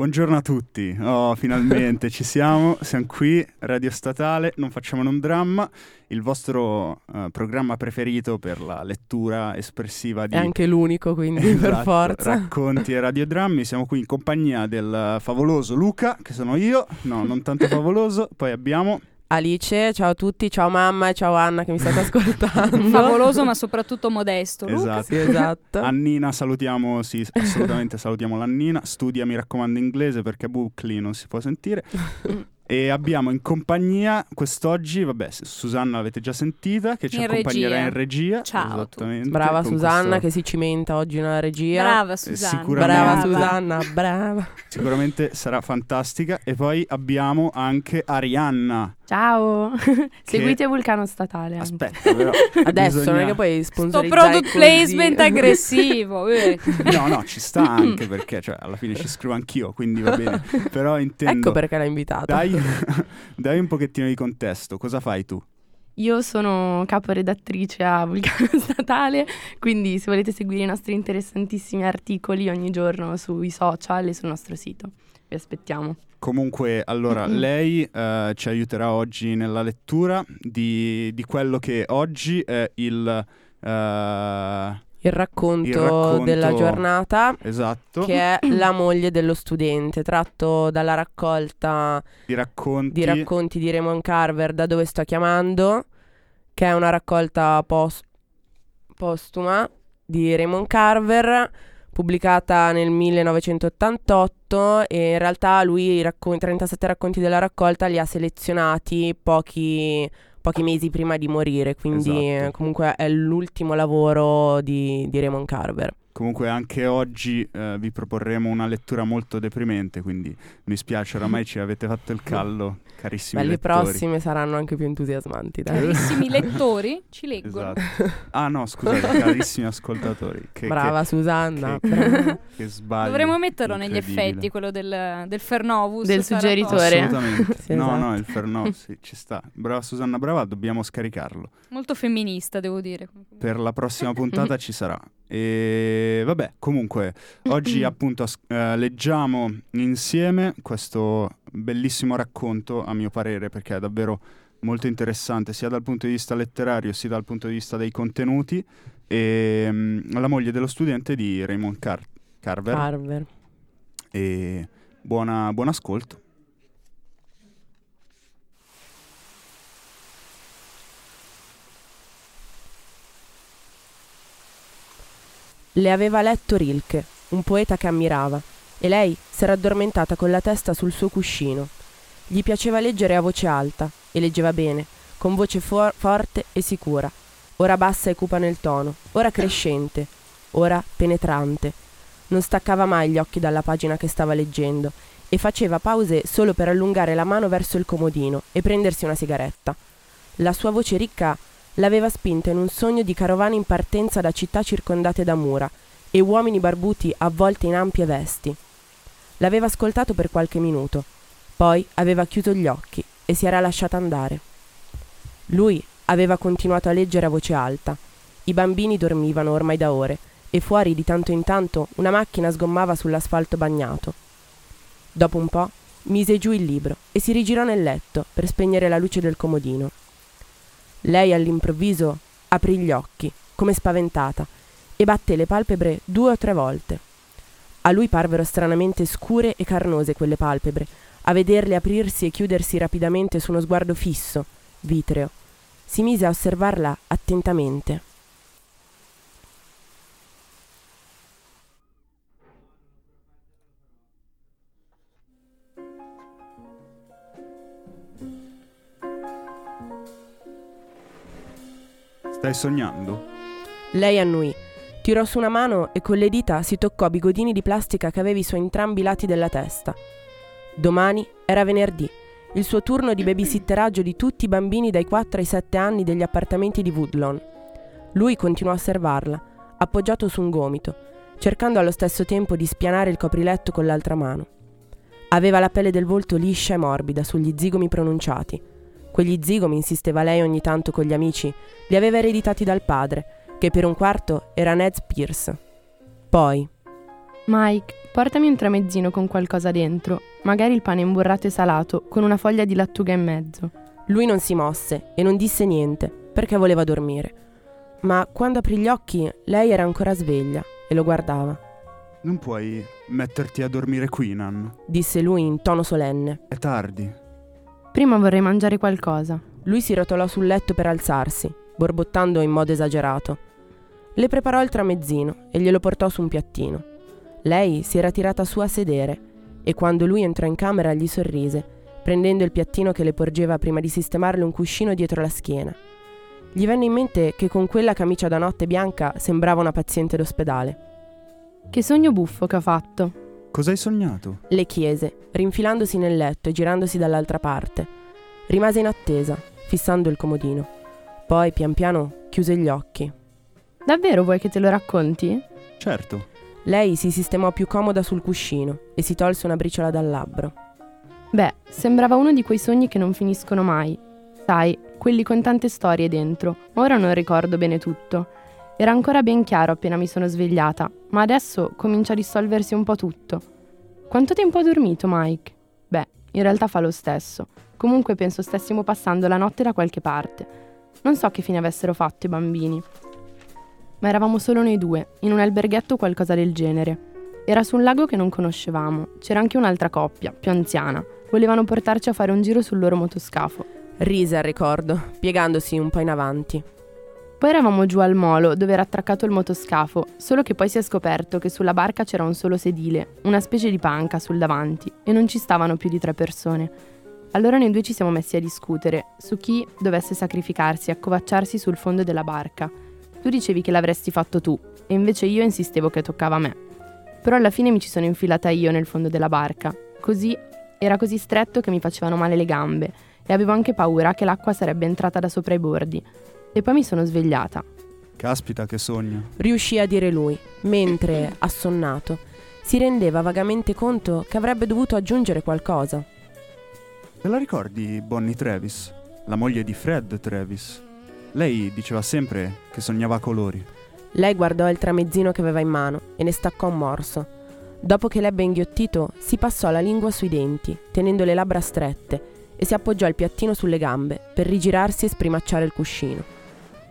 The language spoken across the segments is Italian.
Buongiorno a tutti, oh, finalmente ci siamo, siamo qui, Radio Statale, non facciamo un dramma, il vostro uh, programma preferito per la lettura espressiva di... È anche l'unico, quindi esatto, per forza. Racconti e radiodrammi, siamo qui in compagnia del favoloso Luca, che sono io, no, non tanto favoloso, poi abbiamo... Alice, ciao a tutti, ciao mamma e ciao Anna che mi state ascoltando. Favoloso ma soprattutto modesto. Esatto. Sì, esatto. Annina salutiamo, sì, assolutamente salutiamo l'Annina. Studia, mi raccomando, inglese perché Bucli non si può sentire. E abbiamo in compagnia quest'oggi, vabbè, Susanna l'avete già sentita, che ci In accompagnerà regia. in regia. Ciao a. Brava Susanna questo- che si cimenta oggi nella regia. Brava Susanna. sicuramente- Brava. Susanna, brava. Sicuramente sarà fantastica. E poi abbiamo anche Arianna. Ciao, seguite Vulcano Statale. Aspetta, però. Adesso bisogna- non è che puoi Sto product così. placement aggressivo. eh. No, no, ci sta anche perché cioè, alla fine ci scrivo anch'io, quindi va bene. Però intendo... Ecco perché l'ha invitato. Dai, dai un pochettino di contesto. Cosa fai tu? Io sono caporedattrice a Vulcano Statale, quindi se volete seguire i nostri interessantissimi articoli ogni giorno sui social e sul nostro sito, vi aspettiamo. Comunque, allora, lei eh, ci aiuterà oggi nella lettura di, di quello che oggi è il... eh, Il racconto, Il racconto- della giornata esatto, che è La moglie dello studente, tratto dalla raccolta di racconti... di racconti di Raymond Carver Da dove sto chiamando, che è una raccolta pos- postuma di Raymond Carver pubblicata nel 1988 e in realtà lui i raccon- 37 racconti della raccolta li ha selezionati pochi, pochi mesi prima di morire, quindi Esatto. eh, comunque è l'ultimo lavoro di, di Raymond Carver. Comunque anche oggi eh, vi proporremo una lettura molto deprimente, quindi mi spiace, oramai ci avete fatto il callo, carissimi Beh, le lettori. prossime saranno anche più entusiasmanti, dai. Carissimi lettori ci leggono. Esatto. Ah no, scusate, carissimi ascoltatori. Che, Brava Susanna, che-. Che, che sbaglio. Dovremmo metterlo negli effetti, quello del, del Fernovus. Del suggeritore. Assolutamente. Sì, no, esatto. no, il Ferno, sì, ci sta. Brava Susanna, brava, dobbiamo scaricarlo. Molto femminista, devo dire. Per la prossima puntata ci sarà. E vabbè, comunque, oggi appunto as- eh, leggiamo insieme questo bellissimo racconto, a mio parere, perché è davvero molto interessante, sia dal punto di vista letterario, sia dal punto di vista dei contenuti. E, mm, La moglie dello studente di Raymond Car- Carver. Carver. e buona- buon ascolto. Le aveva letto Rilke, un poeta che ammirava, e lei s'era addormentata con la testa sul suo cuscino. Gli piaceva leggere a voce alta, e leggeva bene, con voce for- forte e sicura, ora bassa e cupa nel tono, ora crescente, ora penetrante. Non staccava mai gli occhi dalla pagina che stava leggendo, e faceva pause solo per allungare la mano verso il comodino e prendersi una sigaretta. La sua voce ricca l'aveva spinta in un sogno di carovane in partenza da città circondate da mura e uomini barbuti avvolti in ampie vesti. L'aveva ascoltato per qualche minuto, poi aveva chiuso gli occhi e si era lasciata andare. Lui aveva continuato a leggere a voce alta. I bambini dormivano ormai da ore e fuori di tanto in tanto una macchina sgommava sull'asfalto bagnato. Dopo un po' mise giù il libro e si rigirò nel letto per spegnere la luce del comodino. Lei all'improvviso aprì gli occhi, come spaventata, e batté le palpebre due o tre volte. A lui parvero stranamente scure e carnose quelle palpebre, a vederle aprirsi e chiudersi rapidamente su uno sguardo fisso, vitreo. Si mise a osservarla attentamente. Stai sognando? Lei annui, tirò su una mano e con le dita si toccò bigodini di plastica che avevi su entrambi i lati della testa. Domani era venerdì, il suo turno di babysitteraggio di tutti i bambini dai 4 ai 7 anni degli appartamenti di Woodlawn. Lui continuò a osservarla, appoggiato su un gomito, cercando allo stesso tempo di spianare il copriletto con l'altra mano. Aveva la pelle del volto liscia e morbida sugli zigomi pronunciati. Quegli zigomi, insisteva lei ogni tanto con gli amici, li aveva ereditati dal padre, che per un quarto era Ned Pierce. Poi, Mike, portami un tramezzino con qualcosa dentro, magari il pane imburrato e salato, con una foglia di lattuga in mezzo. Lui non si mosse e non disse niente, perché voleva dormire. Ma quando aprì gli occhi, lei era ancora sveglia e lo guardava. Non puoi metterti a dormire qui, Nan. Disse lui in tono solenne. È tardi. Prima vorrei mangiare qualcosa. Lui si rotolò sul letto per alzarsi, borbottando in modo esagerato. Le preparò il tramezzino e glielo portò su un piattino. Lei si era tirata su a sedere e quando lui entrò in camera gli sorrise, prendendo il piattino che le porgeva prima di sistemarle un cuscino dietro la schiena. Gli venne in mente che con quella camicia da notte bianca sembrava una paziente d'ospedale. Che sogno buffo che ho fatto. Cosa hai sognato? Le chiese, rinfilandosi nel letto e girandosi dall'altra parte. Rimase in attesa, fissando il comodino. Poi, pian piano, chiuse gli occhi. Davvero vuoi che te lo racconti? Certo. Lei si sistemò più comoda sul cuscino e si tolse una briciola dal labbro. Beh, sembrava uno di quei sogni che non finiscono mai. Sai, quelli con tante storie dentro. Ora non ricordo bene tutto. Era ancora ben chiaro appena mi sono svegliata, ma adesso comincia a dissolversi un po' tutto. Quanto tempo ha dormito Mike? Beh, in realtà fa lo stesso. Comunque penso stessimo passando la notte da qualche parte. Non so che fine avessero fatto i bambini. Ma eravamo solo noi due, in un alberghetto o qualcosa del genere. Era su un lago che non conoscevamo. C'era anche un'altra coppia, più anziana. Volevano portarci a fare un giro sul loro motoscafo. Rise al ricordo, piegandosi un po' in avanti. Poi eravamo giù al molo dove era attraccato il motoscafo, solo che poi si è scoperto che sulla barca c'era un solo sedile, una specie di panca sul davanti, e non ci stavano più di tre persone. Allora noi due ci siamo messi a discutere su chi dovesse sacrificarsi e accovacciarsi sul fondo della barca. Tu dicevi che l'avresti fatto tu, e invece io insistevo che toccava a me. Però alla fine mi ci sono infilata io nel fondo della barca. Così era così stretto che mi facevano male le gambe e avevo anche paura che l'acqua sarebbe entrata da sopra i bordi. E poi mi sono svegliata. Caspita, che sogno. Riuscì a dire lui, mentre, assonnato, si rendeva vagamente conto che avrebbe dovuto aggiungere qualcosa. Te la ricordi Bonnie Travis? La moglie di Fred Travis? Lei diceva sempre che sognava a colori. Lei guardò il tramezzino che aveva in mano e ne staccò un morso. Dopo che l'ebbe inghiottito, si passò la lingua sui denti, tenendo le labbra strette, e si appoggiò il piattino sulle gambe per rigirarsi e sprimacciare il cuscino.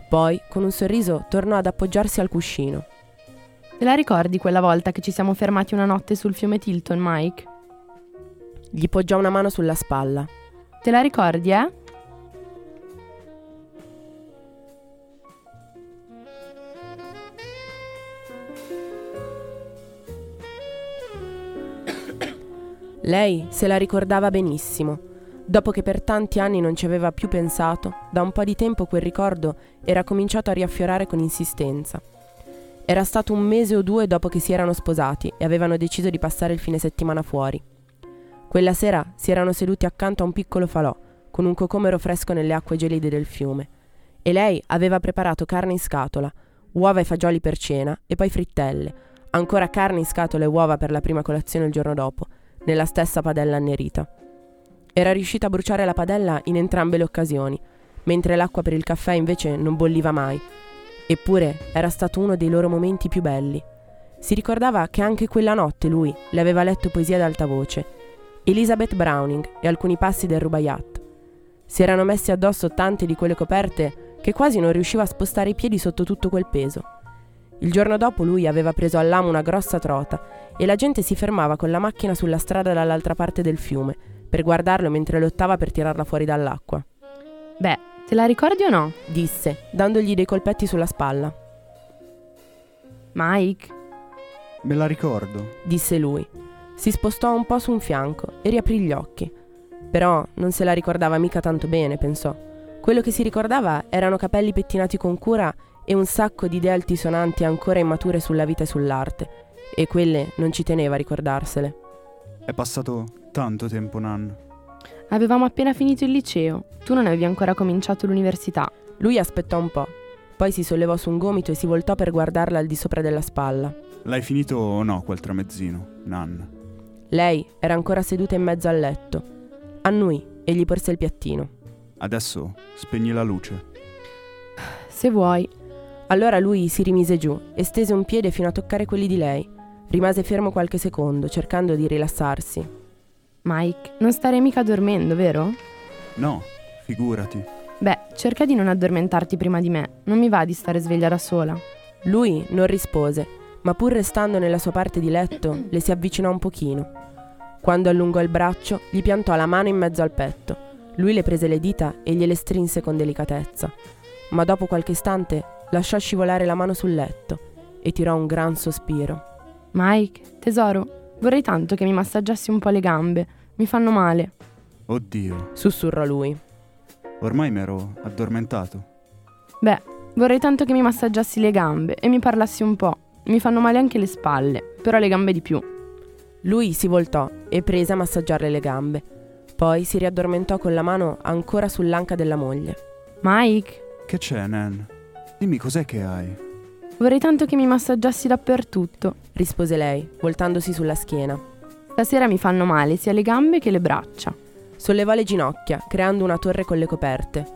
Poi, con un sorriso, tornò ad appoggiarsi al cuscino. Te la ricordi quella volta che ci siamo fermati una notte sul fiume Tilton, Mike? Gli poggiò una mano sulla spalla. Te la ricordi, eh? Lei se la ricordava benissimo. Dopo che per tanti anni non ci aveva più pensato, da un po' di tempo quel ricordo era cominciato a riaffiorare con insistenza. Era stato un mese o due dopo che si erano sposati e avevano deciso di passare il fine settimana fuori. Quella sera si erano seduti accanto a un piccolo falò, con un cocomero fresco nelle acque gelide del fiume. E lei aveva preparato carne in scatola, uova e fagioli per cena e poi frittelle, ancora carne in scatola e uova per la prima colazione il giorno dopo, nella stessa padella annerita. Era riuscita a bruciare la padella in entrambe le occasioni, mentre l'acqua per il caffè invece non bolliva mai. Eppure era stato uno dei loro momenti più belli. Si ricordava che anche quella notte lui le aveva letto poesia ad alta voce, Elizabeth Browning e alcuni passi del Rubaiyat. Si erano messi addosso tante di quelle coperte che quasi non riusciva a spostare i piedi sotto tutto quel peso. Il giorno dopo lui aveva preso all'amo una grossa trota e la gente si fermava con la macchina sulla strada dall'altra parte del fiume per guardarlo mentre lottava per tirarla fuori dall'acqua. Beh, te la ricordi o no? disse, dandogli dei colpetti sulla spalla. Mike? Me la ricordo. disse lui. Si spostò un po' su un fianco e riaprì gli occhi. Però non se la ricordava mica tanto bene, pensò. Quello che si ricordava erano capelli pettinati con cura e un sacco di idee altisonanti ancora immature sulla vita e sull'arte, e quelle non ci teneva a ricordarsele. È passato tanto tempo, Nan. Avevamo appena finito il liceo. Tu non avevi ancora cominciato l'università. Lui aspettò un po', poi si sollevò su un gomito e si voltò per guardarla al di sopra della spalla. L'hai finito o no quel tramezzino, Nan? Lei era ancora seduta in mezzo al letto. Annui e gli porse il piattino. Adesso spegni la luce. Se vuoi. Allora lui si rimise giù e stese un piede fino a toccare quelli di lei. Rimase fermo qualche secondo, cercando di rilassarsi. Mike, non starei mica dormendo, vero? No, figurati. Beh, cerca di non addormentarti prima di me. Non mi va di stare sveglia da sola. Lui non rispose, ma pur restando nella sua parte di letto, le si avvicinò un pochino. Quando allungò il braccio, gli piantò la mano in mezzo al petto. Lui le prese le dita e gliele strinse con delicatezza. Ma dopo qualche istante lasciò scivolare la mano sul letto e tirò un gran sospiro. Mike, tesoro, vorrei tanto che mi massaggiassi un po' le gambe. Mi fanno male. Oddio, Sussurrò lui. ormai mi ero addormentato. Beh, vorrei tanto che mi massaggiassi le gambe e mi parlassi un po'. Mi fanno male anche le spalle, però le gambe di più. Lui si voltò e prese a massaggiarle le gambe. Poi si riaddormentò con la mano ancora sull'anca della moglie. Mike, Che c'è, Nan? Dimmi cos'è che hai. vorrei tanto che mi massaggiassi dappertutto. rispose lei, voltandosi sulla schiena. Stasera mi fanno male sia le gambe che le braccia. Sollevò le ginocchia, creando una torre con le coperte.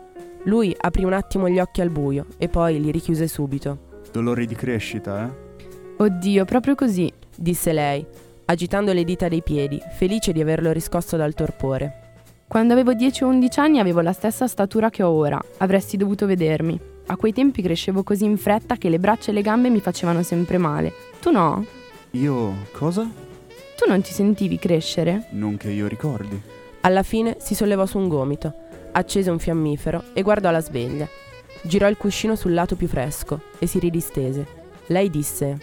Lui aprì un attimo gli occhi al buio e poi li richiuse subito. Dolori di crescita, eh? Oddio, proprio così. Disse lei, agitando le dita dei piedi, felice di averlo riscosso dal torpore. Quando avevo 10 o 11 anni avevo la stessa statura che ho ora. Avresti dovuto vedermi. A quei tempi crescevo così in fretta che le braccia e le gambe mi facevano sempre male. Tu no? Io cosa? Tu non ti sentivi crescere? Non che io ricordi. Alla fine si sollevò su un gomito, accese un fiammifero e guardò la sveglia. Girò il cuscino sul lato più fresco e si ridistese. Lei disse: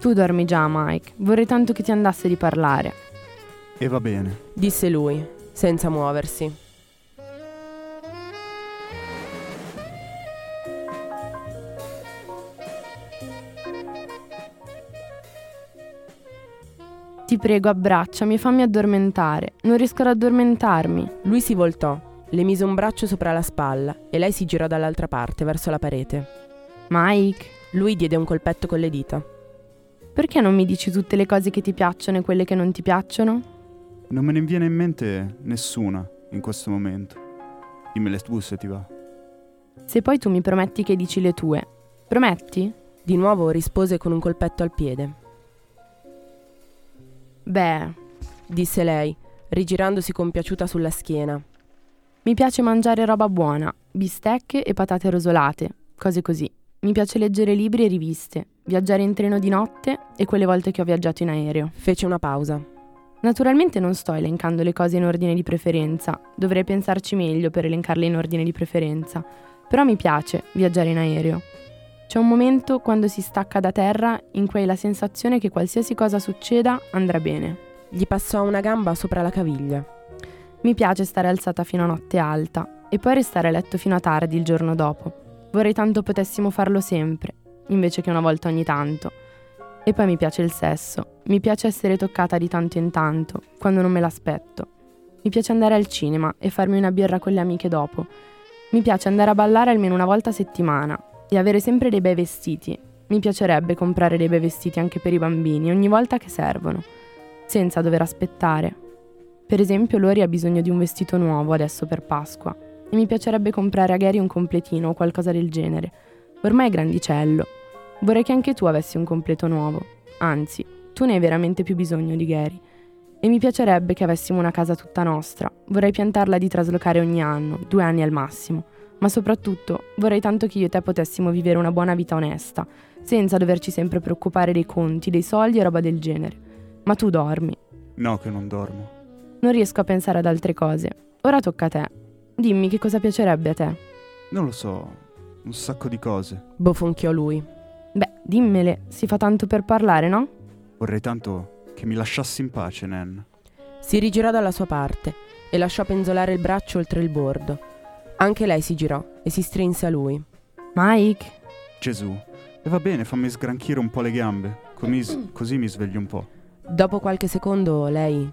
Tu dormi già, Mike. Vorrei tanto che ti andasse di parlare. E va bene. disse lui, senza muoversi. Ti prego, abbracciami e fammi addormentare. Non riesco ad addormentarmi. Lui si voltò, le mise un braccio sopra la spalla e lei si girò dall'altra parte, verso la parete. Mike, Lui diede un colpetto con le dita. perché non mi dici tutte le cose che ti piacciono e quelle che non ti piacciono? Non me ne viene in mente nessuna in questo momento. Dimmele tu se ti va. Se poi tu mi prometti che dici le tue. Prometti? Di nuovo rispose con un colpetto al piede. Beh, Disse lei, rigirandosi compiaciuta sulla schiena. mi piace mangiare roba buona, bistecche e patate rosolate, cose così. Mi piace leggere libri e riviste, viaggiare in treno di notte e quelle volte che ho viaggiato in aereo. Fece una pausa. Naturalmente non sto elencando le cose in ordine di preferenza, dovrei pensarci meglio per elencarle in ordine di preferenza, però mi piace viaggiare in aereo. C'è un momento quando si stacca da terra in cui hai la sensazione che qualsiasi cosa succeda andrà bene. Gli passò una gamba sopra la caviglia. Mi piace stare alzata fino a notte alta e poi restare a letto fino a tardi il giorno dopo. Vorrei tanto potessimo farlo sempre, invece che una volta ogni tanto. E poi mi piace il sesso, mi piace essere toccata di tanto in tanto, quando non me l'aspetto. Mi piace andare al cinema e farmi una birra con le amiche dopo. Mi piace andare a ballare almeno una volta a settimana e avere sempre dei bei vestiti. Mi piacerebbe comprare dei bei vestiti anche per i bambini ogni volta che servono, senza dover aspettare. Per esempio, Lori ha bisogno di un vestito nuovo adesso per Pasqua e mi piacerebbe comprare a Gary un completino o qualcosa del genere. Ormai è grandicello. Vorrei che anche tu avessi un completo nuovo. Anzi, tu ne hai veramente più bisogno di Gary. E mi piacerebbe che avessimo una casa tutta nostra. Vorrei piantarla di traslocare ogni anno, due anni al massimo. Ma soprattutto vorrei tanto che io e te potessimo vivere una buona vita onesta, senza doverci sempre preoccupare dei conti, dei soldi e roba del genere. Ma tu dormi. No, che non dormo. Non riesco a pensare ad altre cose. Ora tocca a te. Dimmi che cosa piacerebbe a te. Non lo so. Un sacco di cose. Bofonchiò lui. Beh, dimmele, si fa tanto per parlare, no? Vorrei tanto che mi lasciassi in pace, Nan. Si rigirò dalla sua parte e lasciò penzolare il braccio oltre il bordo. Anche lei si girò e si strinse a lui. Mike, Gesù. E va bene, fammi sgranchire un po' le gambe. Così, così mi sveglio un po'. Dopo qualche secondo lei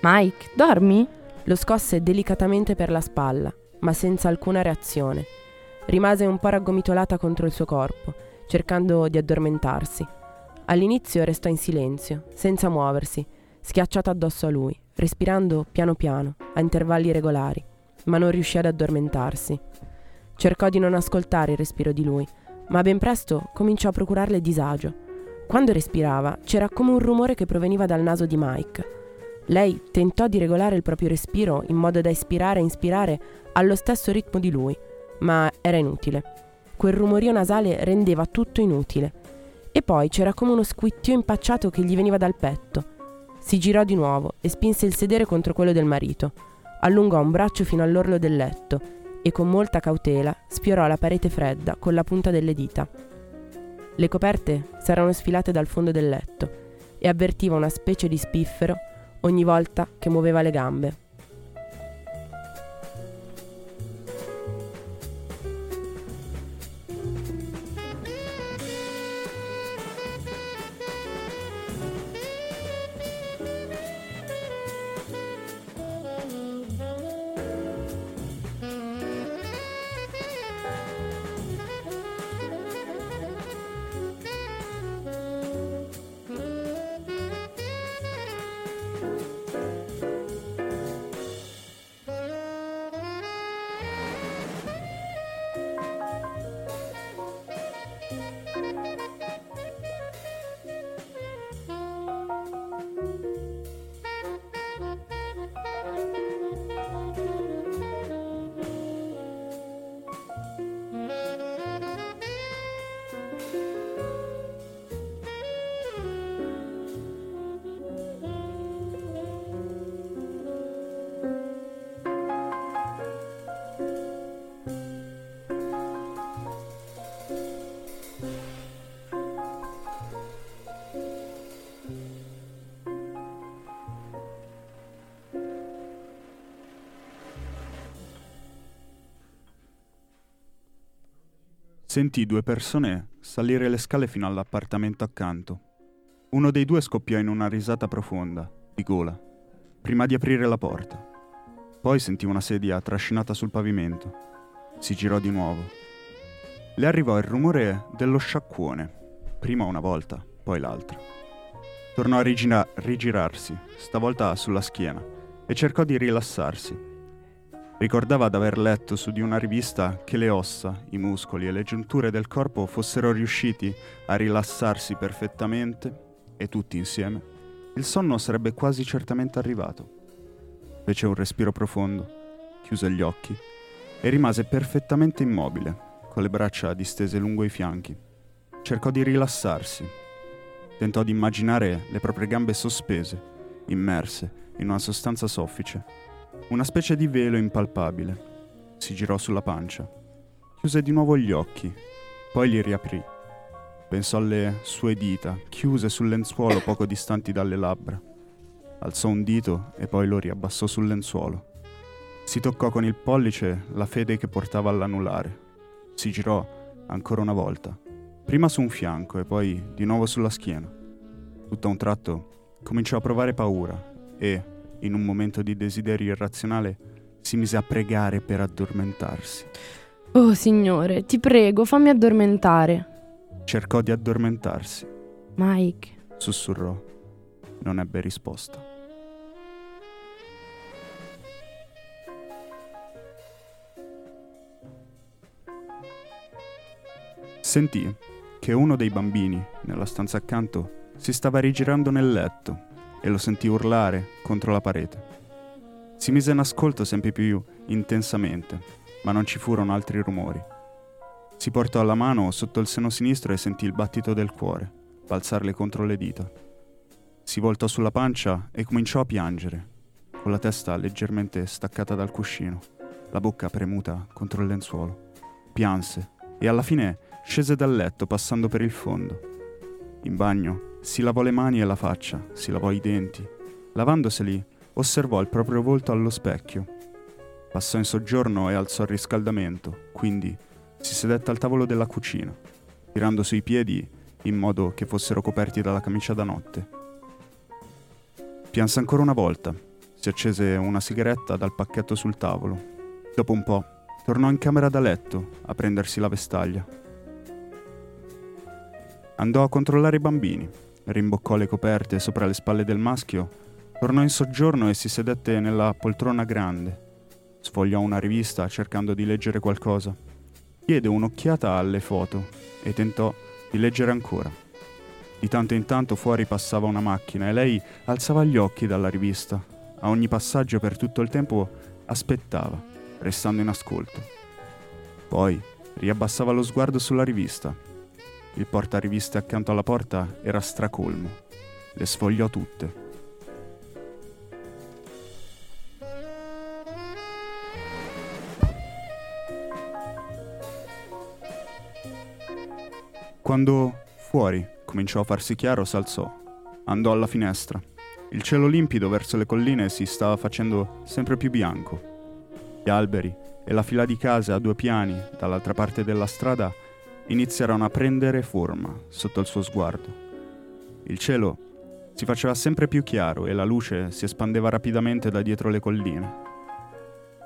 Mike, dormi? lo scosse delicatamente per la spalla, ma senza alcuna reazione. Rimase un po' raggomitolata contro il suo corpo, cercando di addormentarsi. All'inizio restò in silenzio, senza muoversi, schiacciata addosso a lui, respirando piano piano, a intervalli regolari, ma non riuscì ad addormentarsi. Cercò di non ascoltare il respiro di lui, ma ben presto cominciò a procurarle disagio. Quando respirava c'era come un rumore che proveniva dal naso di Mike. Lei tentò di regolare il proprio respiro in modo da espirare e inspirare allo stesso ritmo di lui, ma era inutile. Quel rumorio nasale rendeva tutto inutile. E poi c'era come uno squittio impacciato che gli veniva dal petto. Si girò di nuovo e spinse il sedere contro quello del marito. Allungò un braccio fino all'orlo del letto e con molta cautela sfiorò la parete fredda con la punta delle dita. Le coperte s'erano sfilate dal fondo del letto e avvertiva una specie di spiffero ogni volta che muoveva le gambe. Sentì due persone salire le scale fino all'appartamento accanto. Uno dei due scoppiò in una risata profonda, di gola, prima di aprire la porta. Poi sentì una sedia trascinata sul pavimento. Si girò di nuovo. Le arrivò il rumore dello sciacquone, prima una volta, poi l'altra. Tornò a rigira- rigirarsi, stavolta sulla schiena, e cercò di rilassarsi. Ricordava d'aver letto su di una rivista che le ossa, i muscoli e le giunture del corpo fossero riusciti a rilassarsi perfettamente e tutti insieme. Il sonno sarebbe quasi certamente arrivato. Fece un respiro profondo, chiuse gli occhi e rimase perfettamente immobile, con le braccia distese lungo i fianchi. Cercò di rilassarsi. Tentò di immaginare le proprie gambe sospese, immerse in una sostanza soffice una specie di velo impalpabile. Si girò sulla pancia. Chiuse di nuovo gli occhi, poi li riaprì. Pensò alle sue dita, chiuse sul lenzuolo poco distanti dalle labbra. Alzò un dito e poi lo riabbassò sul lenzuolo. Si toccò con il pollice la fede che portava all'anulare. Si girò ancora una volta, prima su un fianco e poi di nuovo sulla schiena. Tutto a un tratto cominciò a provare paura e, in un momento di desiderio irrazionale, si mise a pregare per addormentarsi. Oh Signore, ti prego, fammi addormentare. Cercò di addormentarsi, Mike, sussurrò. Non ebbe risposta. Sentì che uno dei bambini, nella stanza accanto, si stava rigirando nel letto e lo sentì urlare contro la parete. Si mise in ascolto sempre più intensamente, ma non ci furono altri rumori. Si portò la mano sotto il seno sinistro e sentì il battito del cuore, balzarle contro le dita. Si voltò sulla pancia e cominciò a piangere, con la testa leggermente staccata dal cuscino, la bocca premuta contro il lenzuolo. Pianse e alla fine scese dal letto passando per il fondo. In bagno si lavò le mani e la faccia, si lavò i denti. Lavandoseli, osservò il proprio volto allo specchio. Passò in soggiorno e alzò il riscaldamento, quindi si sedette al tavolo della cucina, tirando sui piedi in modo che fossero coperti dalla camicia da notte. Pianse ancora una volta, si accese una sigaretta dal pacchetto sul tavolo. Dopo un po' tornò in camera da letto a prendersi la vestaglia. Andò a controllare i bambini rimboccò le coperte sopra le spalle del maschio, tornò in soggiorno e si sedette nella poltrona grande. Sfogliò una rivista cercando di leggere qualcosa. Diede un'occhiata alle foto e tentò di leggere ancora. Di tanto in tanto fuori passava una macchina e lei alzava gli occhi dalla rivista. A ogni passaggio per tutto il tempo aspettava, restando in ascolto. Poi riabbassava lo sguardo sulla rivista. Il portariviste accanto alla porta era stracolmo. Le sfogliò tutte. Quando fuori cominciò a farsi chiaro, s'alzò. Andò alla finestra. Il cielo limpido verso le colline si stava facendo sempre più bianco. Gli alberi e la fila di case a due piani dall'altra parte della strada iniziarono a prendere forma sotto il suo sguardo. Il cielo si faceva sempre più chiaro e la luce si espandeva rapidamente da dietro le colline.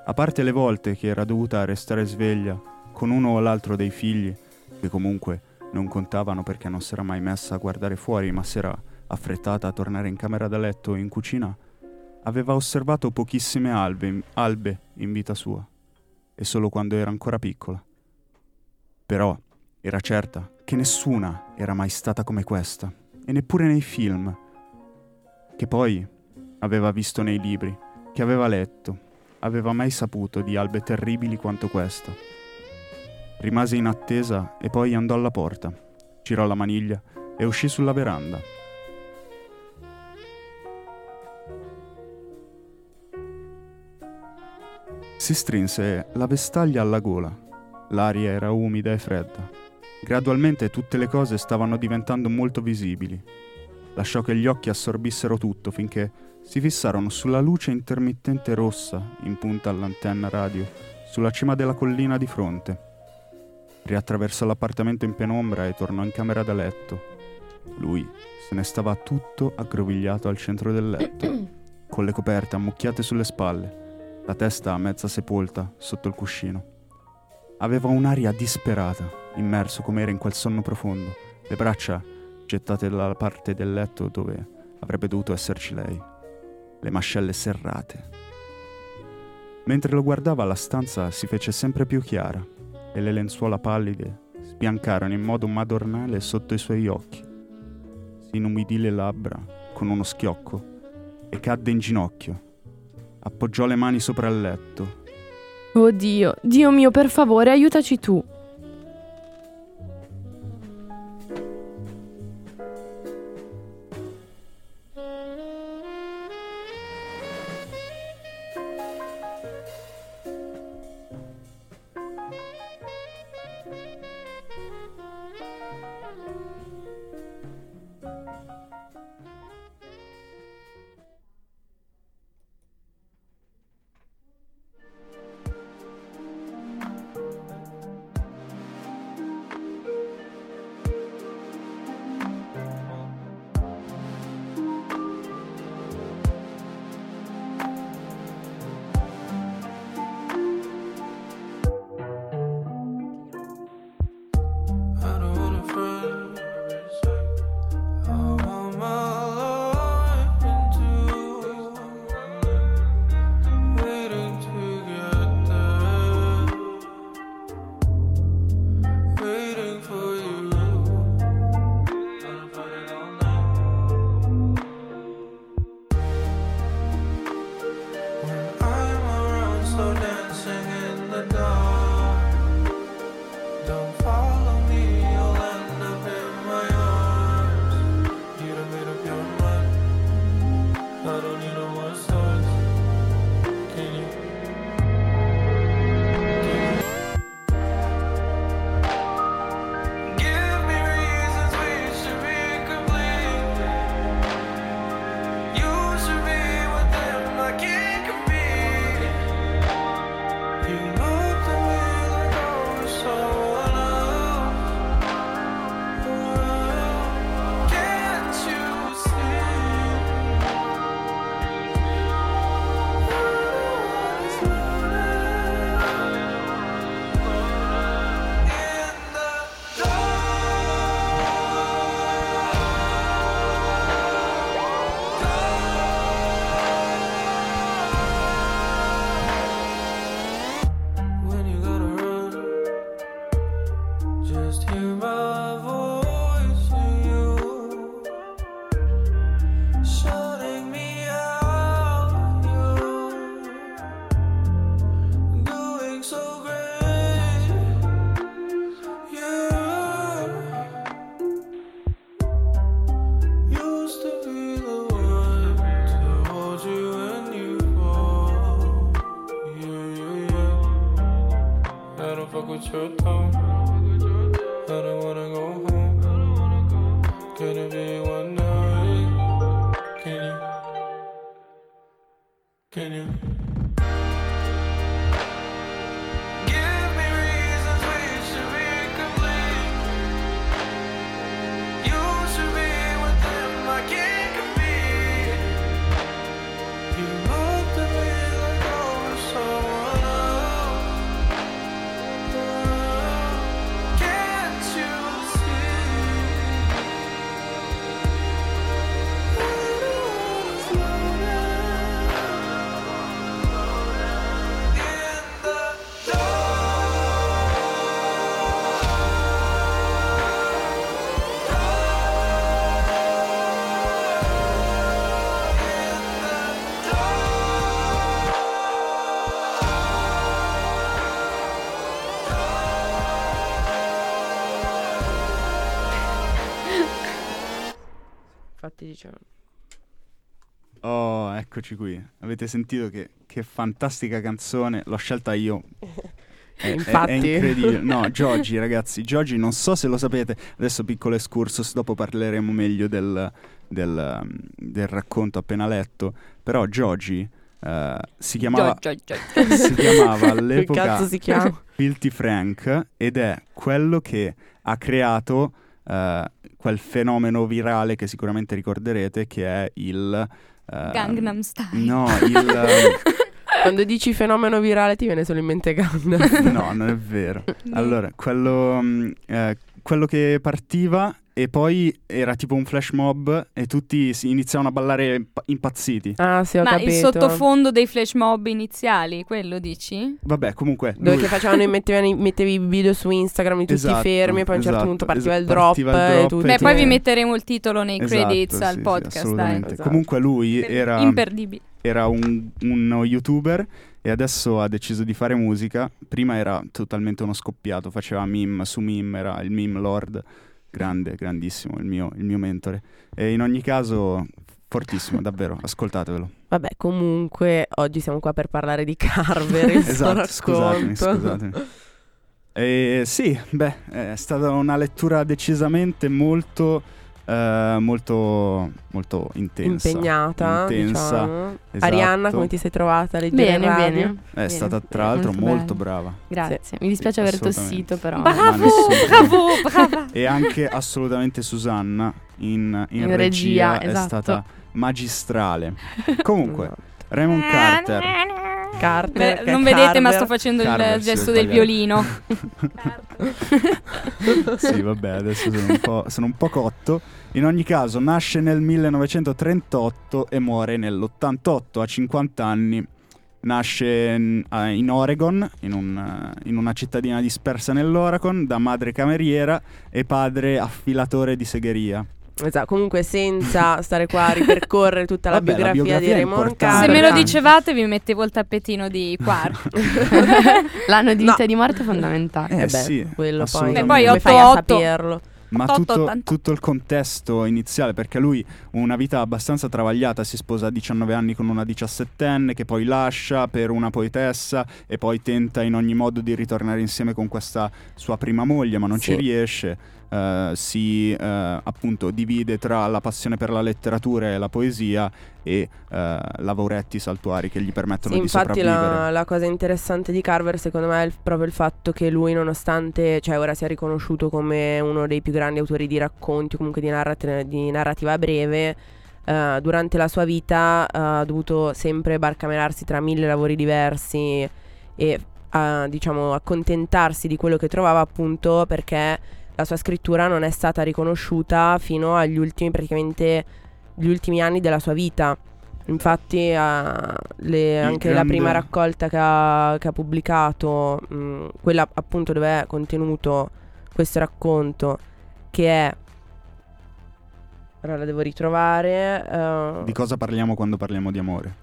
A parte le volte che era dovuta restare sveglia con uno o l'altro dei figli, che comunque non contavano perché non si era mai messa a guardare fuori, ma si era affrettata a tornare in camera da letto o in cucina, aveva osservato pochissime albe, albe in vita sua, e solo quando era ancora piccola. Però era certa che nessuna era mai stata come questa, e neppure nei film, che poi aveva visto nei libri, che aveva letto, aveva mai saputo di albe terribili quanto questa. Rimase in attesa e poi andò alla porta, girò la maniglia e uscì sulla veranda. Si strinse la vestaglia alla gola. L'aria era umida e fredda. Gradualmente tutte le cose stavano diventando molto visibili. Lasciò che gli occhi assorbissero tutto finché si fissarono sulla luce intermittente rossa in punta all'antenna radio sulla cima della collina di fronte. Riattraversò l'appartamento in penombra e tornò in camera da letto. Lui se ne stava tutto aggrovigliato al centro del letto, con le coperte ammucchiate sulle spalle, la testa mezza sepolta sotto il cuscino. Aveva un'aria disperata, immerso come era in quel sonno profondo, le braccia gettate dalla parte del letto dove avrebbe dovuto esserci lei, le mascelle serrate. Mentre lo guardava la stanza si fece sempre più chiara e le lenzuola pallide sbiancarono in modo madornale sotto i suoi occhi. Si inumidì le labbra con uno schiocco e cadde in ginocchio. Appoggiò le mani sopra il letto. Oh Dio, Dio mio, per favore, aiutaci tu. Infatti diciamo. Oh, eccoci qui. Avete sentito che, che fantastica canzone? L'ho scelta io. È, è- Infatti. è incredibile. No, Giogi, ragazzi. Giogi, non so se lo sapete. Adesso piccolo excursus, dopo parleremo meglio del, del, del racconto appena letto. Però Giogi eh, si chiamava, Gio- gio- gio- si chiamava all'epoca cazzo si chiama? Filthy Frank ed è quello che ha creato eh, quel fenomeno virale che sicuramente ricorderete che è il... eh, Gangnam Style. No, il... Quando dici fenomeno virale ti viene solo in mente Gangnam. no, non è vero. Allora, quello, mm, eh, quello che partiva e poi era tipo un flash mob e tutti si iniziavano a ballare imp- impazziti. Ah, sì, ho Ma capito. il sottofondo dei flash mob iniziali, quello dici? Vabbè, comunque... Dove lui- che facevano, mettevano, mettevi i video su Instagram di tutti Esatto, fermi e poi a un certo esatto, punto partiva es- il drop, partiva il e drop e Beh, tu- poi vi metteremo il titolo nei Esatto, credits sì, al sì, podcast, dai. assolutamente. Esatto. Comunque lui era... Imperdibile. era un, uno youtuber e adesso ha deciso di fare musica. Prima era totalmente uno scoppiato, faceva meme su meme, era il meme lord, grande, grandissimo, il mio, il mio mentore. E in ogni caso, fortissimo, davvero, ascoltatevelo. Vabbè, comunque oggi siamo qua per parlare di Carver, il esatto, scusatemi, scusatemi. E sì, beh, è stata una lettura decisamente molto, eh, molto, molto intensa. Impegnata, intensa. diciamo. esatto. Arianna, come ti sei trovata a leggere Bene, radio? bene. È Bene, stata tra bene, l'altro molto molto brava. Grazie. Mi dispiace Sì, aver tossito, però. Bravo, bravo, brava. E anche assolutamente Susanna in, in In regia, regia, è esatto. stata magistrale. Comunque. Raymond Carter. Carter, Beh, non vedete, ma sto facendo Carver, il gesto del violino. sì, vabbè, adesso sono un, po', sono un po' cotto. In ogni caso, nasce nel 1938 e muore nell'88 a 50 anni. Nasce in, Oregon, in, un, in una cittadina dispersa nell'Oregon, da madre cameriera e padre affilatore di segheria. Esatto, comunque senza stare qua a ripercorrere tutta la Vabbè, la biografia, biografia di Raymond importante. Se Carver. me lo dicevate vi mettevo il tappetino di quark. L'anno di No. vita e di morte è fondamentale. Eh, Eh beh, sì, quello poi. Beh, poi come fai a 8-8. saperlo? Ma 88, tutto, 80. tutto il contesto iniziale, perché lui una vita abbastanza travagliata, si sposa a 19 anni con una 17enne che poi lascia per una poetessa e poi tenta in ogni modo di ritornare insieme con questa sua prima moglie, ma non Sì. ci riesce. Eh, si eh, appunto divide tra la passione per la letteratura e la poesia e eh, lavoretti saltuari che gli permettono Sì, di infatti sopravvivere. la, la cosa interessante di Carver secondo me è il- proprio il fatto che lui nonostante cioè ora sia riconosciuto come uno dei più grandi autori di racconti o comunque di, narrat- di narrativa breve eh, durante la sua vita eh, ha dovuto sempre barcamerarsi tra mille lavori diversi e eh, diciamo accontentarsi di quello che trovava appunto perché la sua scrittura non è stata riconosciuta fino agli ultimi praticamente gli ultimi anni della sua vita Infatti eh, le- anche la grande- prima raccolta che ha, che ha pubblicato, mh, quella appunto dove è contenuto questo racconto, che è... Ora la devo ritrovare. eh, Di cosa parliamo quando parliamo di amore?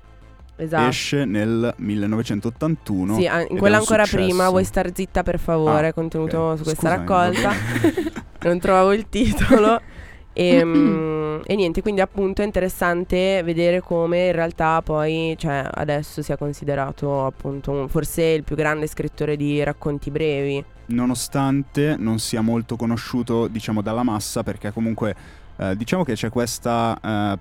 Esatto. Esce nel 1981. Sì, a- in ed è quella ancora successo. prima, vuoi star zitta per favore, Ah, contenuto ok. su questa Scusami, raccolta. non trovavo il titolo. E, mm, e niente, quindi appunto è interessante vedere come in realtà poi, cioè adesso sia considerato appunto un- forse il più grande scrittore di racconti brevi. nonostante non sia molto conosciuto, diciamo, dalla massa, perché comunque eh, diciamo che c'è questa eh,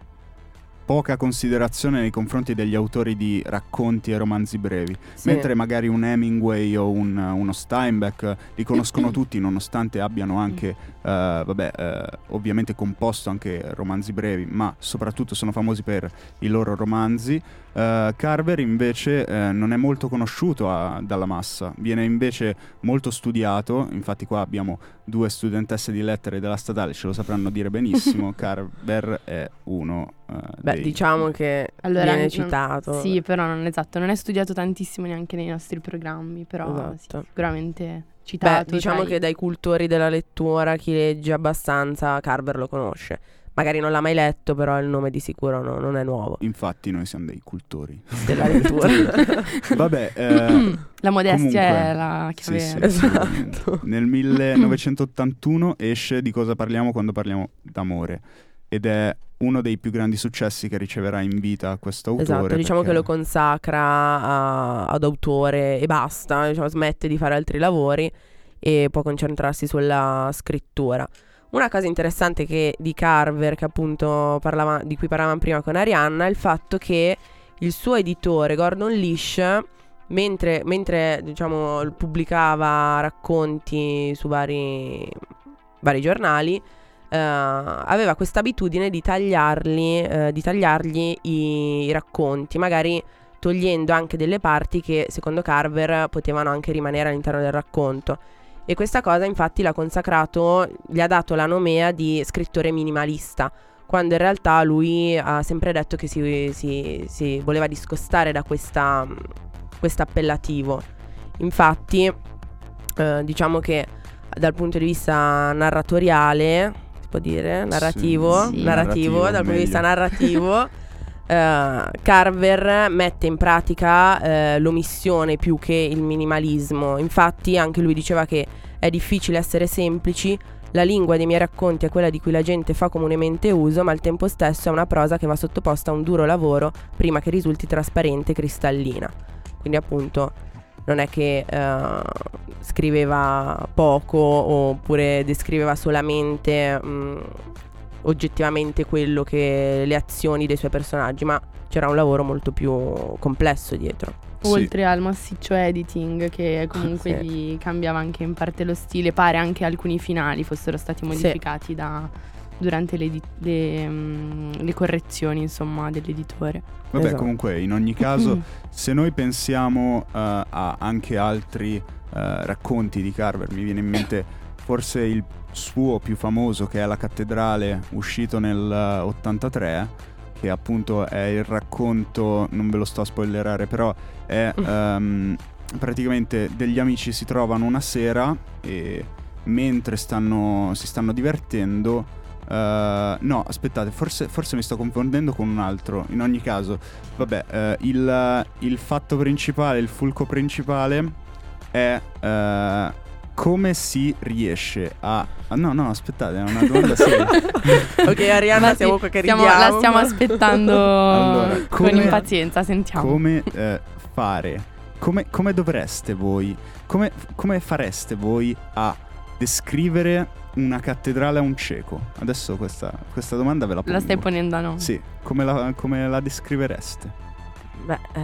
poca considerazione nei confronti degli autori di racconti e romanzi brevi, Sì. mentre magari un Hemingway o un- uno Steinbeck li conoscono tutti, nonostante abbiano anche, eh, vabbè, eh, ovviamente composto anche romanzi brevi, ma soprattutto sono famosi per i loro romanzi. Eh, Carver invece eh, non è molto conosciuto a- dalla massa, viene invece molto studiato, infatti qua abbiamo due studentesse di lettere della statale, ce lo sapranno dire benissimo, Carver è uno eh, Beh, dei... diciamo che Allora, viene non- citato. Sì, però non esatto, non è studiato tantissimo neanche nei nostri programmi, però sì, Esatto. sicuramente Beh, citato. diciamo tra i- che dai cultori della lettura, chi legge abbastanza, Carver lo conosce. Magari non l'ha mai letto, però il nome di sicuro no- non è nuovo Infatti noi siamo dei cultori. della lettura. Vabbè, eh, La modestia comunque- è la sì, chiave. sì, Esatto. assolutamente. Nel 1981 esce Di cosa parliamo quando parliamo d'amore ed è uno dei più grandi successi che riceverà in vita questo autore. esatto, diciamo che perché- lo consacra a- ad autore e basta, diciamo, smette di fare altri lavori e può concentrarsi sulla scrittura. Una cosa interessante che di Carver, che appunto parlava, di cui parlavamo prima con Arianna, è il fatto che il suo editore Gordon Lish, mentre, mentre diciamo, pubblicava racconti su vari, vari giornali, eh, aveva questa abitudine di eh, di tagliargli i, i racconti, magari togliendo anche delle parti che secondo Carver potevano anche rimanere all'interno del racconto. E questa cosa infatti l'ha consacrato, gli ha dato la nomea di scrittore minimalista, quando in realtà lui ha sempre detto che si, si- si voleva discostare da questa questo appellativo. Infatti, eh, diciamo che dal punto di vista narratoriale, si può dire, narrativo, Sì. narrativo, Narrativo, dal punto di vista narrativo, eh, Carver mette in pratica eh, l'omissione più che il minimalismo. Infatti, anche lui diceva che è difficile essere semplici. La lingua dei miei racconti è quella di cui la gente fa comunemente uso, ma al tempo stesso è una prosa che va sottoposta a un duro lavoro prima che risulti trasparente e cristallina. Quindi appunto non è che eh, scriveva poco oppure descriveva solamente mh, oggettivamente quello che le azioni dei suoi personaggi, ma c'era un lavoro molto più complesso dietro. Sì. Oltre al massiccio editing che comunque Sì. gli cambiava anche in parte lo stile, pare anche alcuni finali fossero stati modificati da- durante le, le, mm, le correzioni insomma dell'editore. Vabbè, Esatto. comunque, in ogni caso, se noi pensiamo eh, a anche altri eh, racconti di Carver, mi viene in mente forse il suo più famoso che è La cattedrale, uscito nel eh, 83, che appunto è il racconto, non ve lo sto a spoilerare, però è ehm, praticamente degli amici si trovano una sera e mentre stanno, si stanno divertendo eh, no, aspettate, forse, forse mi sto confondendo con un altro. In ogni caso, vabbè, eh, il, il fatto principale, il fulco principale è eh, come si riesce a... no, no, aspettate, è una domanda seria. ok, Arianna, siamo qua che stiamo- ridiamo. La stiamo aspettando Allora, con come- impazienza, sentiamo. come eh, fare? Come, come dovreste voi? Come, come fareste voi a descrivere una cattedrale a un cieco? Adesso questa, questa domanda ve la pongo. La stai ponendo a no? Sì, come la, come la descrivereste? Beh, eh,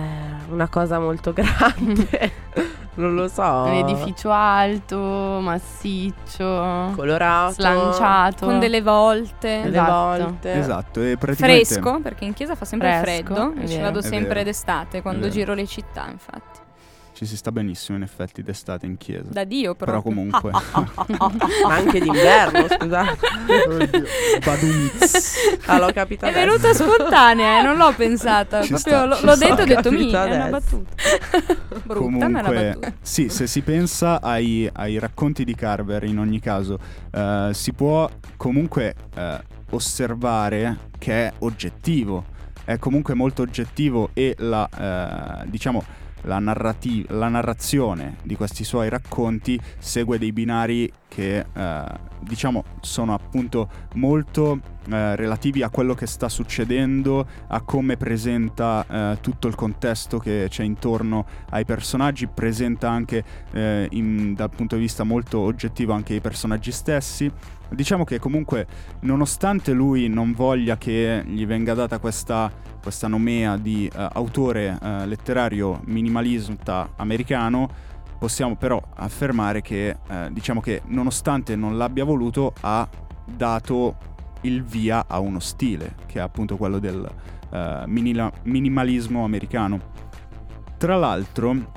una cosa molto grande. non lo so. Un edificio alto, massiccio, colorato, slanciato. Con delle volte. delle Esatto. volte. Esatto, e praticamente... Fresco, perché in chiesa fa sempre Fresco, freddo. è E ci vado È sempre d'estate quando giro le città, infatti. Ci si sta benissimo in effetti d'estate in chiesa. Da Dio Però proprio. comunque... Ma anche d'inverno, scusate. Badumz. Ah, l'ho capita È adesso. venuta spontanea, eh, non l'ho pensata. Ci Proprio sta, l'ho, ci l'ho sta. detto e ho detto mi, Capita è una adesso. battuta. Brutta, ma è una Comunque, battuta. sì, se si pensa ai, ai racconti di Carver, in ogni caso, eh, si può comunque eh, osservare che è oggettivo. È comunque molto oggettivo e la, eh, diciamo, la, narrati- la narrazione di questi suoi racconti segue dei binari che eh, diciamo sono appunto molto eh, relativi a quello che sta succedendo, a come presenta eh, tutto il contesto che c'è intorno ai personaggi, presenta anche eh, in- dal punto di vista molto oggettivo anche i personaggi stessi. Diciamo che comunque nonostante lui non voglia che gli venga data questa, questa nomea di eh, autore eh, letterario minimalista americano, possiamo però affermare che eh, diciamo che nonostante non l'abbia voluto ha dato il via a uno stile che è appunto quello del eh, minila- minimalismo americano. Tra l'altro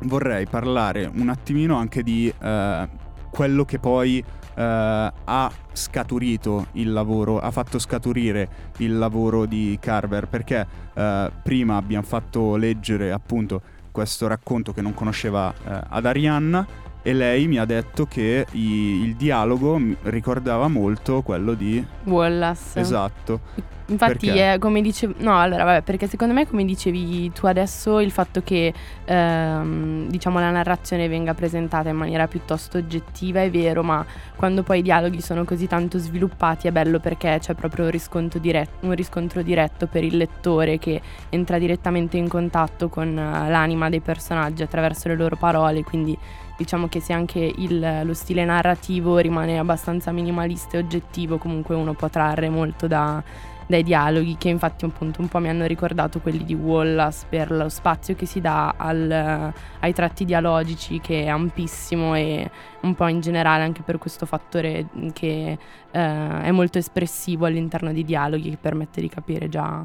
vorrei parlare un attimino anche di eh, quello che poi eh, ha scaturito il lavoro, ha fatto scaturire il lavoro di Carver perché eh, prima abbiamo fatto leggere appunto questo racconto che non conosceva eh, ad Arianna e lei mi ha detto che i- il dialogo ricordava molto quello di... Wallace. Esatto. Infatti Perché? è come dicevo, no allora vabbè perché secondo me come dicevi tu adesso il fatto che ehm, diciamo la narrazione venga presentata in maniera piuttosto oggettiva è vero ma quando poi i dialoghi sono così tanto sviluppati è bello perché c'è proprio un riscontro, diretto, un riscontro diretto per il lettore che entra direttamente in contatto con eh, l'anima dei personaggi attraverso le loro parole quindi diciamo che se anche il- lo stile narrativo rimane abbastanza minimalista e oggettivo comunque uno può trarre molto da dai dialoghi che infatti appunto un po' mi hanno ricordato quelli di Wallace per lo spazio che si dà al- ai tratti dialogici che è ampissimo e un po' in generale anche per questo fattore che eh, è molto espressivo all'interno dei dialoghi che permette di capire già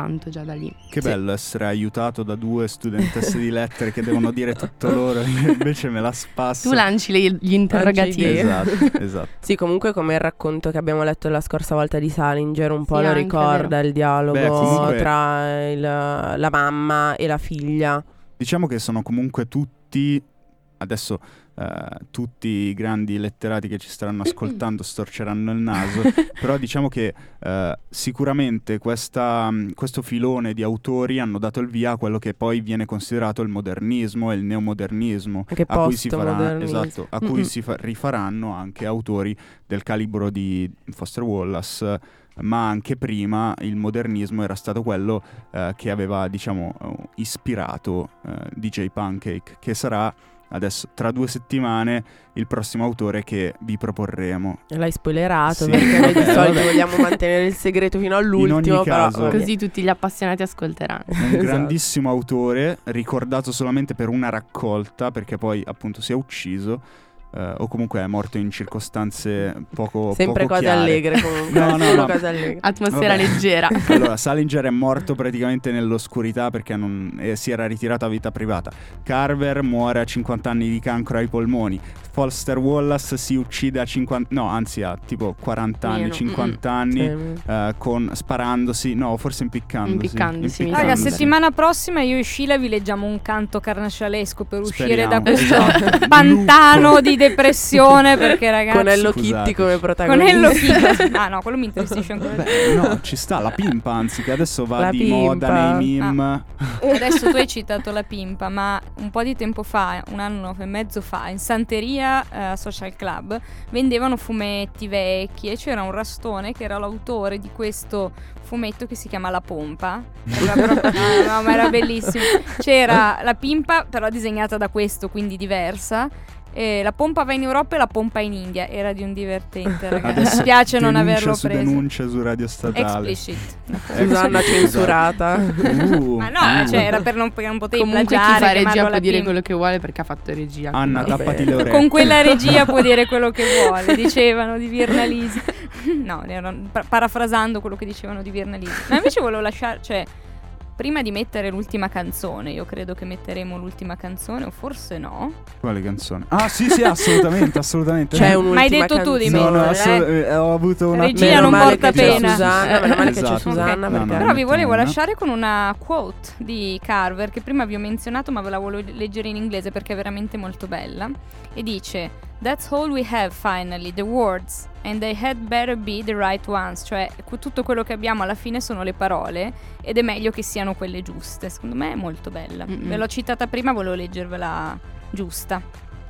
tanto già da lì. Che Sì. bello essere aiutato da due studentesse di lettere che devono dire tutto loro, io invece me la spasso. Tu lanci le- gli interrogativi. Esatto, esatto. Sì, comunque come il racconto che abbiamo letto la scorsa volta di Salinger, un po' Sì, lo anche, ricorda il dialogo Beh, comunque- tra il- la mamma e la figlia. Diciamo che sono comunque tutti, adesso eh, tutti i grandi letterati che ci staranno ascoltando storceranno il naso, però diciamo che eh, sicuramente questa, mh, questo filone di autori hanno dato il via a quello che poi viene considerato il modernismo e il neomodernismo. Anche a cui si, farà, esatto, a cui si fa- rifaranno anche autori del calibro di Foster Wallace, ma anche prima il modernismo era stato quello eh, che aveva, diciamo, eh, ispirato eh, DJ Pancake, che sarà adesso tra due settimane il prossimo autore che vi proporremo. L'hai spoilerato Sì, perché noi di solito vogliamo mantenere il segreto fino all'ultimo, però caso- vabbè. Così tutti gli appassionati ascolteranno. Un Esatto. grandissimo autore, ricordato solamente per una raccolta, perché poi appunto si è ucciso, eh, o comunque è morto in circostanze poco sempre poco cose chiare. allegre comunque. No, no, no. cose allegre. Atmosfera Vabbè. leggera. Allora, Salinger è morto praticamente nell'oscurità perché non- eh, si era ritirato a vita privata. Carver muore a 50 anni di cancro ai polmoni. Foster Wallace si uccide a 50... No, anzi a tipo 40 anni, Meno. 50 anni, Sì. eh, con, sparandosi, no, forse impiccandosi. Impiccandosi, mi Raga, Impiccandosi. settimana prossima io e Sheila vi leggiamo un canto carnascialesco per uscire Speriamo. da questo Esatto. pantano di depressione perché ragazzi Con Hello. Kitty come protagonista. con Hello Kitty. Ah no, quello mi intristisce ancora. Beh, no, ci sta la pimpa, anzi, che adesso va La di pimpa. moda nei meme. più. Adesso tu hai citato la pimpa, ma un po' di tempo fa, un anno e mezzo fa, in Santeria eh, Social Club vendevano fumetti vecchi e c'era un rastone che era l'autore di questo fumetto che si chiama La Pompa. Era proprio- no, no, ma era bellissimo. C'era la pimpa, però disegnata da questo, quindi diversa. E la pompa va in Europa e la pompa in India. Era di un divertente, ragazzi. Mi spiace non averlo su preso. denuncia su Radio Statale. Explicit. Susanna censurata. Uh, Ma no, uh. cioè era per non, perché non potevi Comunque chi fa regia può dire pimpa. quello che vuole perché ha fatto regia. Anna, tappati le orecchie. Con quella regia può dire quello che vuole, dicevano di Virnalisi. No, parafrasando quello che dicevano di Virnalisi. Ma invece volevo lasciare, cioè, prima di mettere l'ultima canzone, io credo che metteremo l'ultima canzone, o forse no. Quale canzone? Ah, sì, sì, assolutamente, assolutamente. C'è un'ultima Ma hai detto tu di canzone. No, no, eh. assolut- eh, ho avuto una Regia Meno non porta pena. Susanna, meno male che c'è Esatto. Susanna Ok. No, perché no, Però vi volevo una. lasciare con una quote di Carver che prima vi ho menzionato ma ve la volevo leggere in inglese perché è veramente molto bella e dice That's all we have finally, the words and they had better be the right ones, cioè tutto quello che abbiamo alla fine sono le parole ed è meglio che siano quelle giuste. Secondo me è molto bella. Mm-mm. Ve l'ho citata prima, volevo leggervela giusta.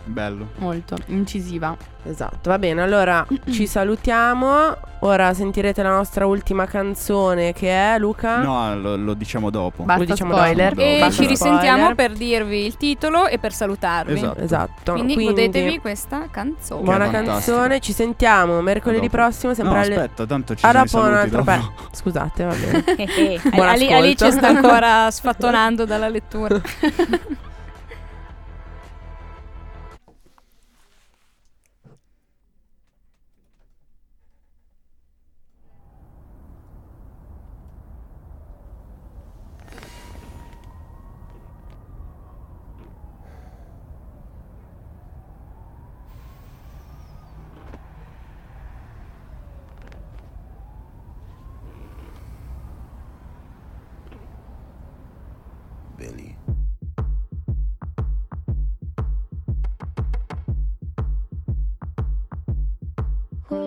Bello. Molto incisiva. Esatto, va bene, allora ci salutiamo. Ora sentirete la nostra ultima canzone che è Luca. No, lo, lo diciamo dopo. Basta diciamo spoiler. dopo. E Basta ci risentiamo spoiler. per dirvi il titolo e per salutarvi. Esatto. Esatto. Quindi, godetevi questa canzone. Buona canzone, ci sentiamo mercoledì prossimo, sempre no, alle aspetta, tanto ci Ah, sono i dopo un saluti dopo. Scusate, va bene. Buon. Alice sta ancora sfattonando dalla lettura.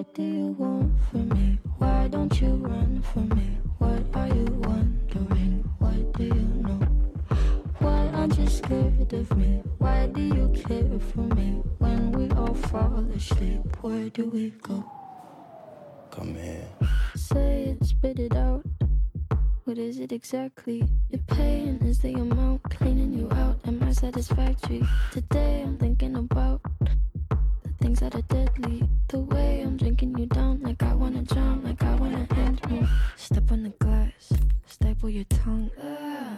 What do you want from me? Why don't you run from me? What are you wondering? What do you know? Why aren't you scared of me? Why do you care for me? When we all fall asleep, where do we go? Come here. Say it, spit it out. What is it exactly? Your pain is the amount cleaning you out. Am I satisfactory? Today I'm thinking about things that are deadly. The way I'm drinking you down, like I wanna drown, like I wanna end me. Step on the glass, staple your tongue. Ah,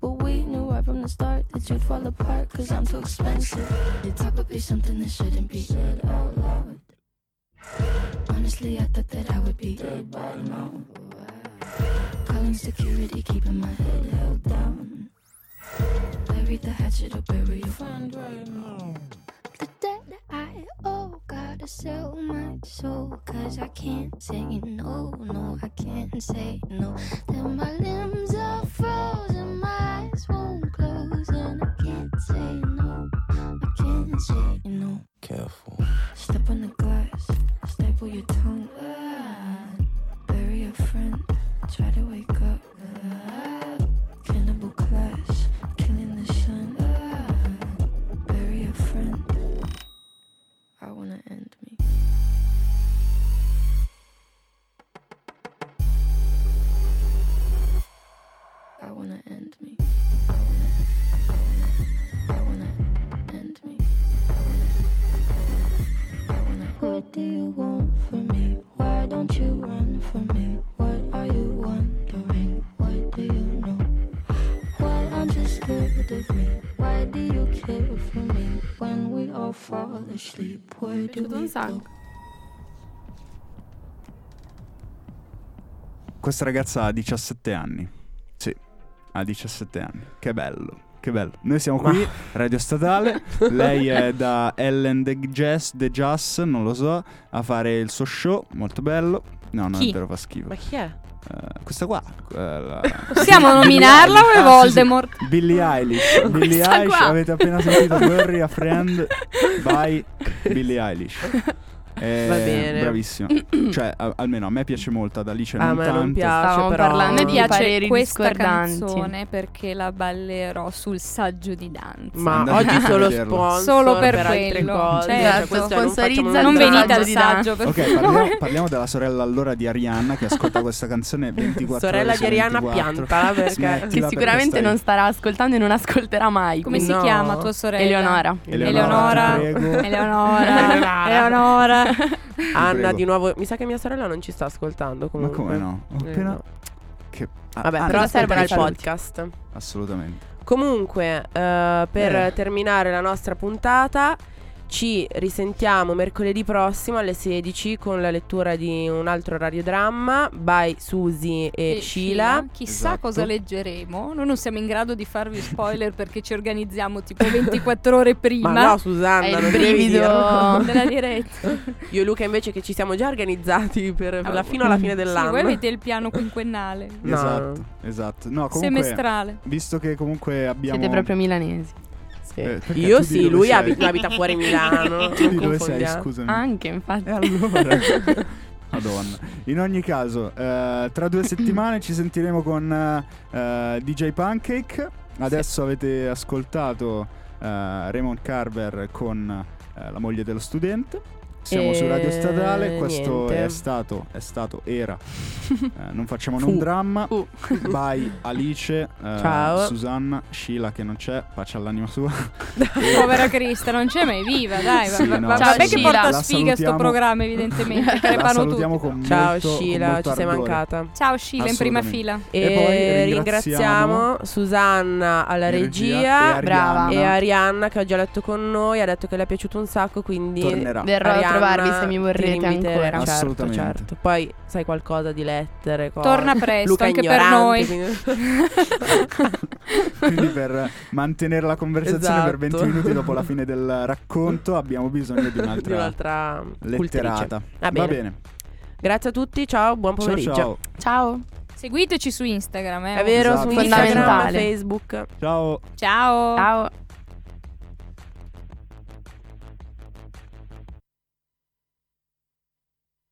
But we knew right from the start that you'd fall apart cause I'm too expensive. Your talk would be something that shouldn't be said out loud. Honestly, I thought that I would be dead by now. Calling security, keeping my head held down. Bury the hatchet or bury your friend right now. The debt that I owe, gotta sell my soul. Cause I can't say no, no, I can't say no. Then my limbs are frozen, my can't say no, I can't say no. Asleep, where do we sacco. go? Questa ragazza ha 17 anni. Sì, ha 17 anni. Che bello. Che bello. Noi siamo qui, Radio Statale. Lei è da Ellen The Jazz, The Jazz, non lo so, a fare il suo show, molto bello. No, non Chi? è vero, fa schifo. Ma chi è? Eh, questa qua. la- Possiamo nominarla è Ah, sì, sì. Voldemort? Billie Eilish. Billie Eilish, avete appena sentito Worry a Friend by Billie Eilish. Eh, Va bene. Bravissima. cioè, a- almeno a me piace molto, ad Alice A non me tanto. non piace, Stavamo però. parlando di pareri questa canzone perché la ballerò sul saggio di danza. Ma Andate oggi solo sponsor Solo per altre quello, cose. certo. Cioè, non Sponsorizza non un venite saggio al saggio, per Ok, parliamo, parliamo della sorella allora di Arianna che ascolta questa canzone 24 Sorella ore di Arianna 24. piantala perché Che perché sicuramente stai- non starà ascoltando e non ascolterà mai. Come quindi- si No. chiama tua sorella? Eleonora. Eleonora. Eleonora. Eleonora. Anna prego. di nuovo. Mi sa che mia sorella non ci sta ascoltando Ma comunque. come no? Ho Eh, appena... no. Che... ah, Vabbè, ah, però no, serve il saluti. podcast. Assolutamente. Comunque, eh, per Eh. terminare la nostra puntata, ci risentiamo mercoledì prossimo alle 16 con la lettura di un altro radiodramma by Susi e, E Sheila. Chissà Esatto. cosa leggeremo. Noi non siamo in grado di farvi spoiler perché ci organizziamo tipo 24 ore prima Ma no, Susanna, È il non devi brivido. dirlo. della diretta. Io e Luca invece che ci siamo già organizzati per, per la- fino alla fine Sì, dell'anno. voi avete il piano quinquennale, No. Esatto, esatto. No, comunque, semestrale. visto che comunque abbiamo... Siete proprio milanesi. Sì. Eh, Io sì, lui sei? abita, fuori Milano. Tu di dove sei, scusami? Anche, infatti. E allora... Madonna. In ogni caso, eh, tra due settimane ci sentiremo con eh, DJ Pancake. Adesso avete ascoltato eh, Raymond Carver con eh, la moglie dello studente. Siamo su Radio E Statale. Questo niente. è stato, è stato, era. eh, non facciamo un dramma. Fu. By Alice, eh, Ciao. Susanna, Sheila che non c'è, pace all'anima sua. Povera Crista, non c'è mai viva, dai. Sì, va- no, va- Ciao, vabbè che porta La sfiga sto salutiamo. programma, evidentemente. La Crepano salutiamo tutti. con Ciao molto, con Sheila, molto ci sei mancata. Ciao Sheila in prima fila. Assolutamente. E, poi ringraziamo Susanna alla regia, e brava. Arianna e Arianna che oggi ha letto con noi, ha detto che le è piaciuto un sacco, quindi tornerà. Arianna, trovarvi se mi vorrete ancora. Certo, Assolutamente. certo. Poi sai qualcosa di lettere, cose. Torna presto Luca anche per noi. quindi- Quindi per mantenere la conversazione per 20 Esatto. minuti dopo la fine del racconto abbiamo bisogno di di un'altra, un'altra cultrice. letterata. Va bene. Grazie a tutti, ciao, buon pomeriggio. ciao. Ciao. Seguiteci su Instagram, eh. È vero, Esatto. su Instagram. Facebook. Ciao. Ciao. Ciao.